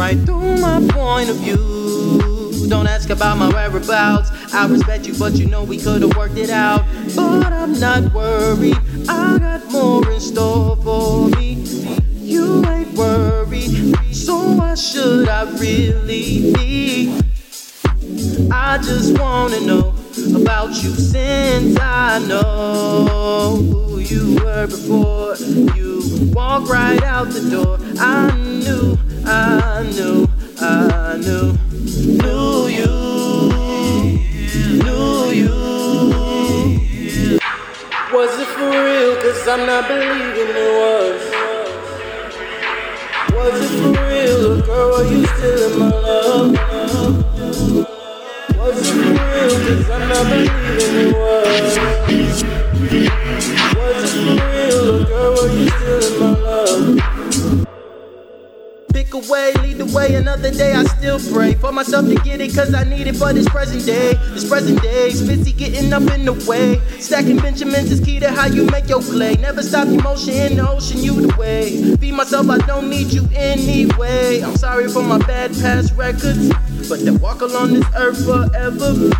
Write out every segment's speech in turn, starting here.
right through my point of view. Don't ask about my whereabouts. I respect you, but you know we could've worked it out. But I'm not worried. I got more in store for me. You ain't worried, so why should I really be? I just wanna know about you since I know who you were before you walk right out the door. I knew, I knew, I knew, knew you, knew you. Was it for real? Cause I'm not believing it was. Was it for real? Girl, are you still in my love? Was it for real? Cause I'm not believing it was. Was it for real? Girl, are you still in my? Pick a way, lead the way, another day I still pray for myself to get it, cause I need it for this present day. This present day, Spitzy getting up in the way. Stacking Benjamins is key to how you make your play. Never stop emotion in the ocean, you the way. Feed myself, I don't need you anyway. I'm sorry for my bad past records, but then walk along this earth forever.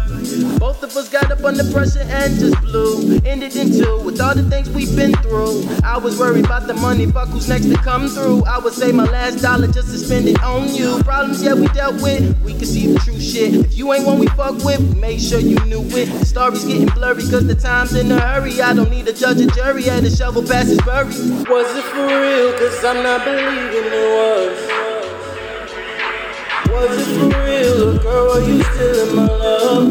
Both of us got up under pressure and just blew. Ended in two with all the things we've been through. I was worried about the money, fuck who's next to come through. I would say my last dollar just to spend it on you. Problems, yeah, we dealt with. We can see the true shit. If you ain't one we fuck with, we made sure you knew it. The story's getting blurry, cause the time's in a hurry. I don't need a judge and jury, and the shovel past is buried. Was it for real? Cause I'm not believing it was. Was it for real? Girl, are you still in my love?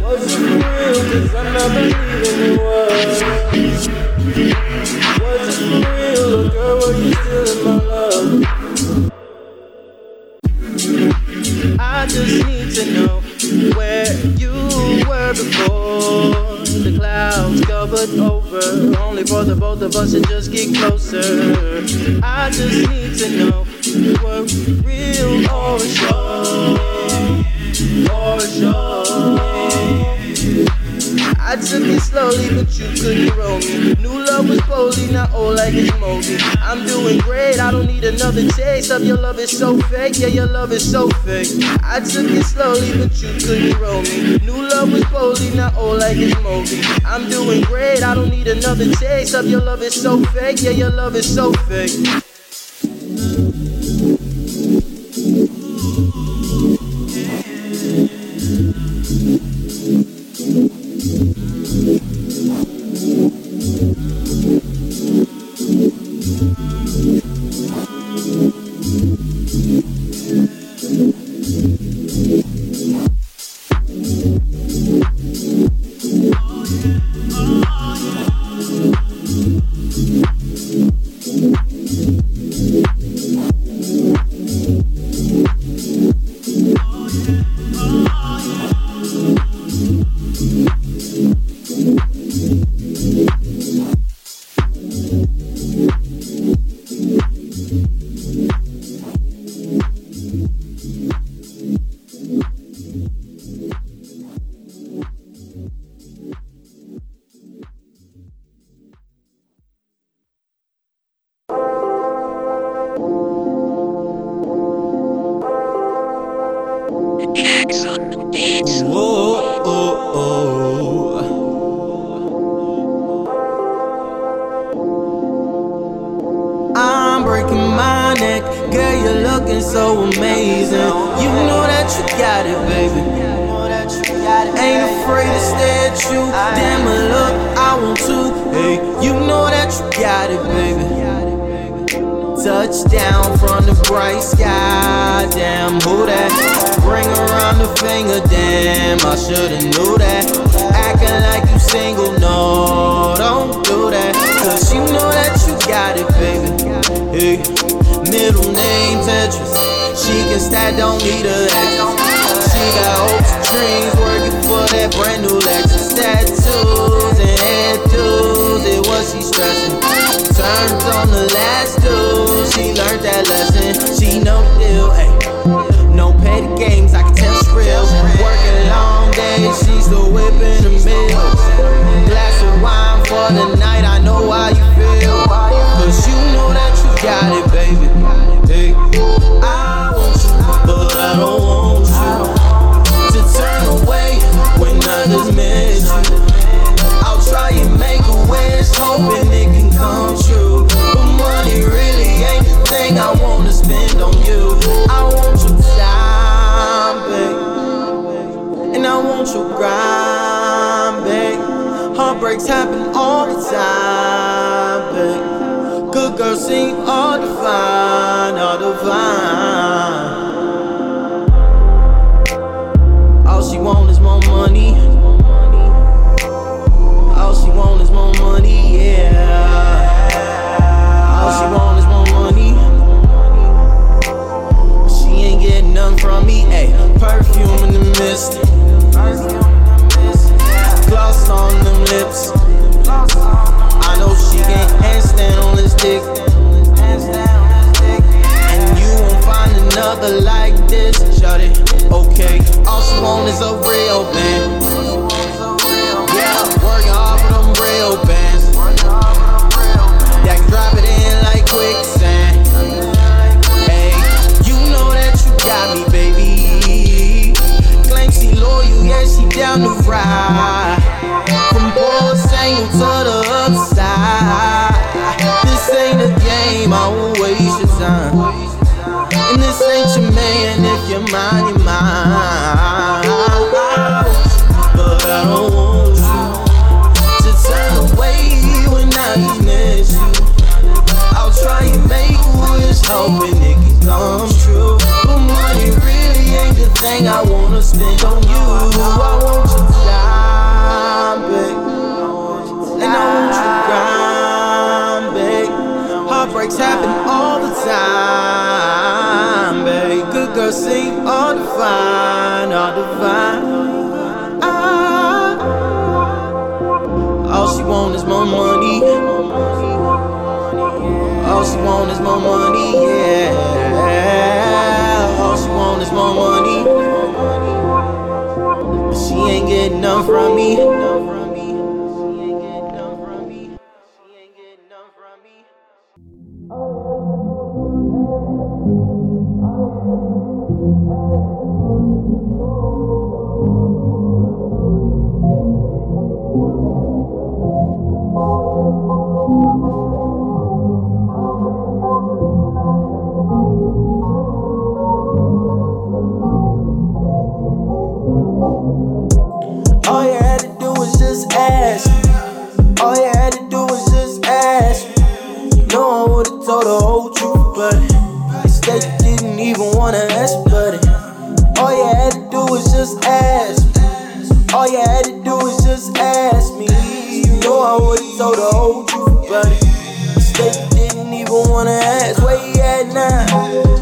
Was it for real? Cause I'm not believing it was. Was it for real? Girl, are you still in my love? I just need to know where you were before the clouds covered over. Only for the both of us to just get closer. I just need to know were real or a show, or a show. I took it slowly, but you couldn't roll me. New love was slowly, not old like it's moldy. I'm doing great, I don't need another taste of your love is so fake. Yeah, your love is so fake. I took it slowly, but you couldn't roll me. New love was slowly, not old like it's moldy. I'm doing great, I don't need another taste of your love is so fake. Yeah, your love is so fake. Whoa, oh, oh. I'm breaking my neck, girl. You're looking so amazing. You know that you got it, baby. Ain't afraid to stare at you. Damn, look, I want to. Hey, you know that you got it, baby. Touchdown from the bright sky. Damn, who that? Bring finger, damn. I shoulda knew that. Acting like you single, no, don't do that. Cause you know that you got it, baby. Hey, middle name Tetris. She can stack, don't need a extra. She got hopes and dreams, working for that brand new Lexus. Tattoos and hairdos, it was she stressing. Turned on the last dude, she learned that lesson. She know the deal, ayy. Whipping hoping it can come true. But money really ain't the thing I wanna spend on you. I want your time, babe. And I want your grind, babe. Heartbreaks happen all the time, babe. Good girls seem all divine, all divine. Ah. All she want is more money. All she want is more money, from me. Ask. All you had to do was just ask. No one would've told the whole truth, but instead you didn't even wanna ask, buddy. All you had to do was just ask. All you had to do was just ask me. You know I would've told the whole truth, buddy. Instead you didn't even wanna ask where he at now.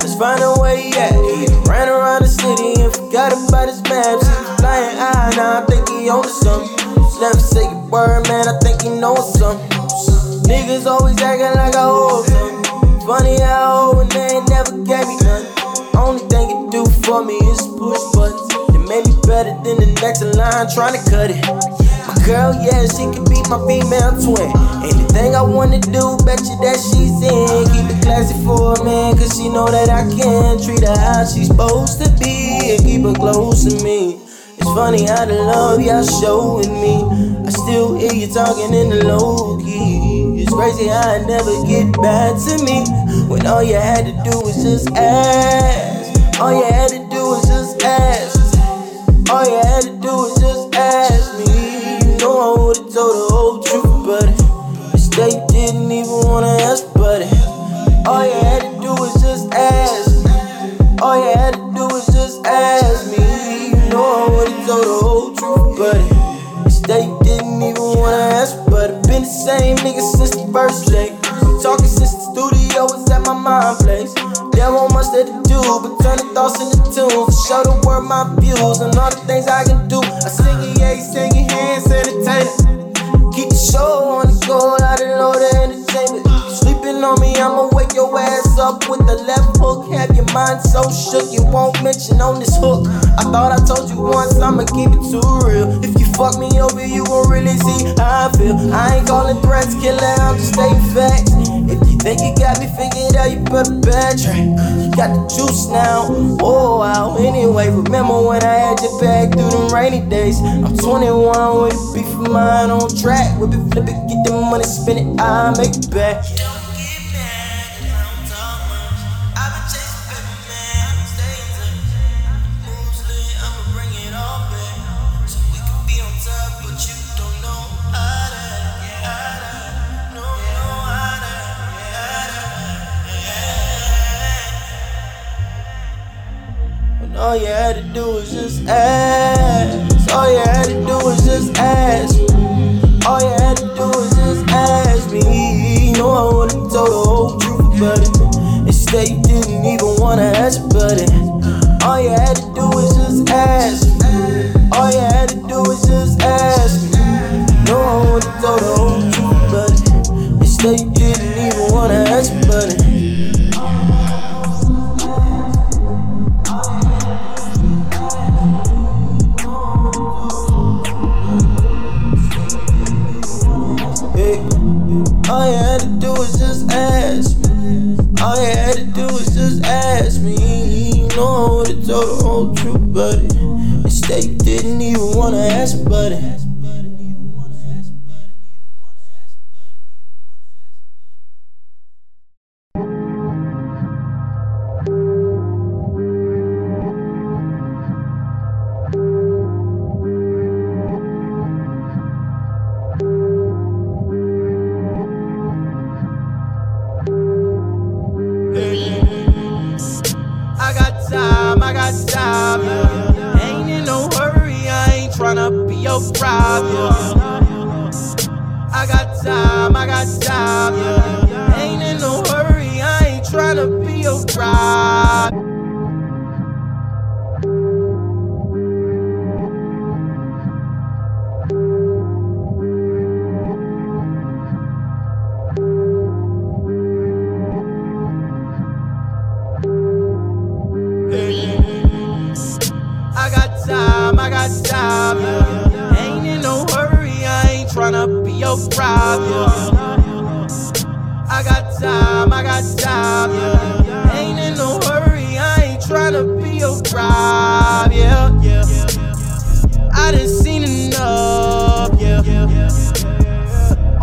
Let's find out where he at. He ran around the city and forgot about his maps. He was flying high, now I think he owns something. Never say a word, man. I think he knows something. Niggas always acting like I owe something. Funny how I and they never gave me nothing. Only thing you do for me is push buttons. It made me better than the next in line trying to cut it. My girl, yeah, she can be my female twin. Anything I wanna do, bet you that she's in. Keep it classy for a man, cause she know that I can treat her how she's supposed to be and keep her close to me. Funny how the love y'all showing me. I still hear you talking in the low key. It's crazy how it never get back to me. When all you had to do was just ask. All you had to do was just ask. All you up with the left hook. Have your mind so shook, you won't mention on this hook. I thought I told you once, I'ma keep it too real. If you fuck me over, you gon' really see how I feel. I ain't calling threats, killer, I'm just stating facts. If you think you got me figured out, you better backtrack. You got the juice now, oh wow. Anyway, remember when I had your back through them rainy days? I'm 21 with a beef of mine on track. Whip it, flip it, get the money, spin it, I make it back. All you had to do was just ask. All you had to do was just ask. All you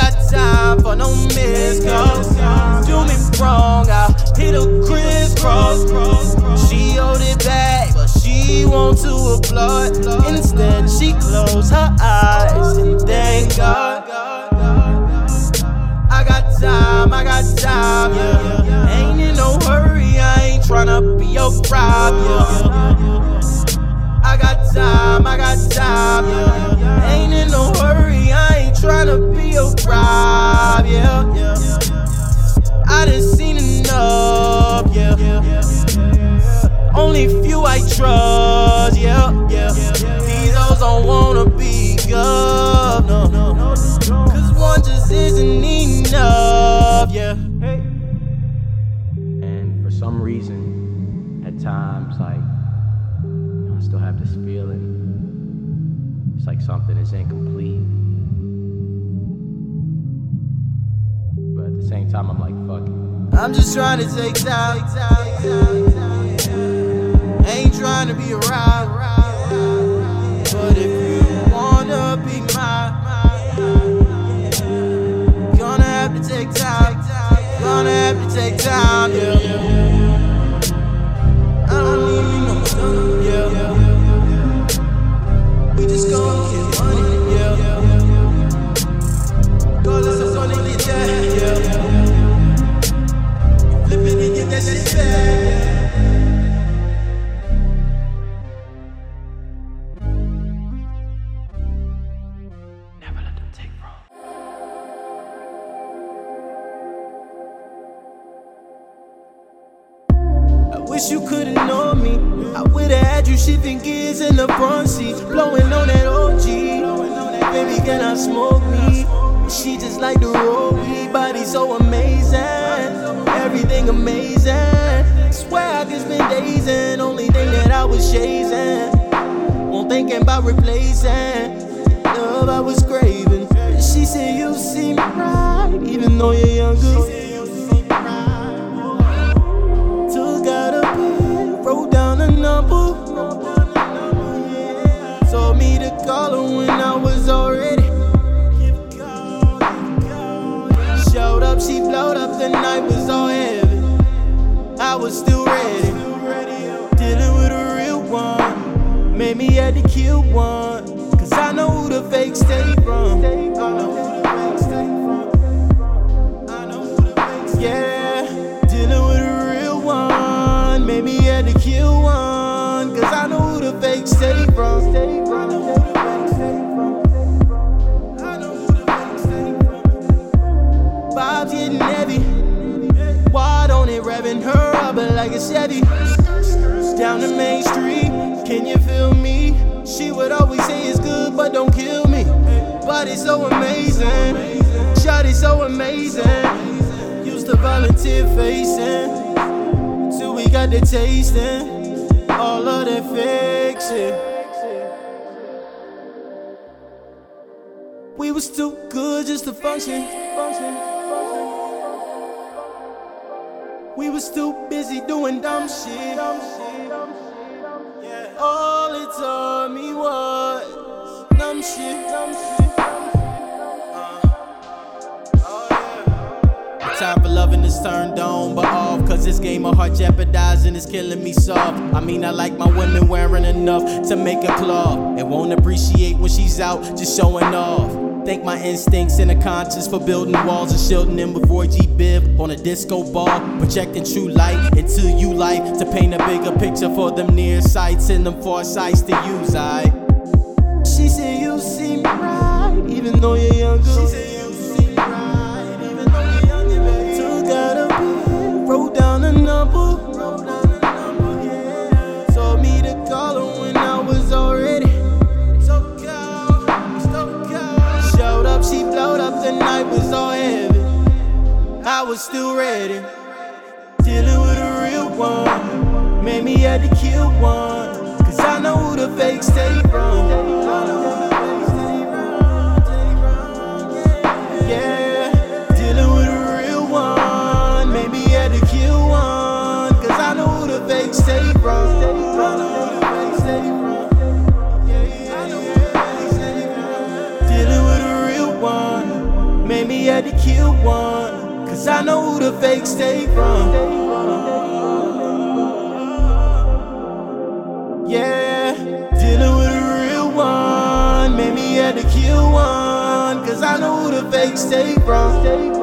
Got time for no miss. Do me wrong, I hit a crisscross. She hold it back, but she want to applaud. Instead, she closed her eyes and thank God. I got time, I got time, yeah. Ain't in no hurry, I ain't tryna be your problem, yeah time, I got time, yeah. Ain't in no hurry, I ain't tryna be your bribe, yeah. I done seen enough, yeah. Only few I trust, yeah. These hoes don't wanna be governor, cause one just isn't enough, yeah. And for some reason, at times, like, still have this feeling. It's like something is incomplete. But at the same time, I'm like, fuck it. I'm just trying to take time. Ain't trying to be around. But if you wanna be mine, gonna have to take time. Gonna have to take time, the front seat, blowing on that OG. Baby, can I smoke me? She just like the roll weed, body so amazing, everything amazing. Swear I just been dazing, only thing that I was chasing. Won't thinking about replacing love I was craving. She said you seem right, even though you're younger. Told me to call her when I was already. Showed up, she blowed up, the night was all heavy. I was still ready. Dealing with a real one. Made me had to kill one. Cause I know who the fake stay from. Like a Chevy. Down the main street, can you feel me? She would always say it's good, but don't kill me. But it's so amazing. Shawty so amazing. Used to volunteer facing. Till we got the tasting. All of that shit. We was too good just to function. function, We was too busy doing dumb shit. All it taught me was dumb shit. Uh, oh. Time for loving is turned on but off. Cause this game of heart jeopardizing is killing me soft. I mean, I like my women wearing enough to make a claw. And won't appreciate when she's out just showing off. Thank my instincts and a conscience for building walls and shielding them with Roy G. Biv on a disco ball, projecting true light into you life to paint a bigger picture for them near sights and them far sights to use. I. She said you seem right, even though you're younger. Was ready. Dealing with a real one. Made me had to kill one. Cause I know who the fake stay from. Fake stay yeah. Dealing with a real one. Made me had to kill one. Cause I know who the fake stay from. Yeah, dealing with a real one. Made me had to kill one. Cause I know who the fake stay from.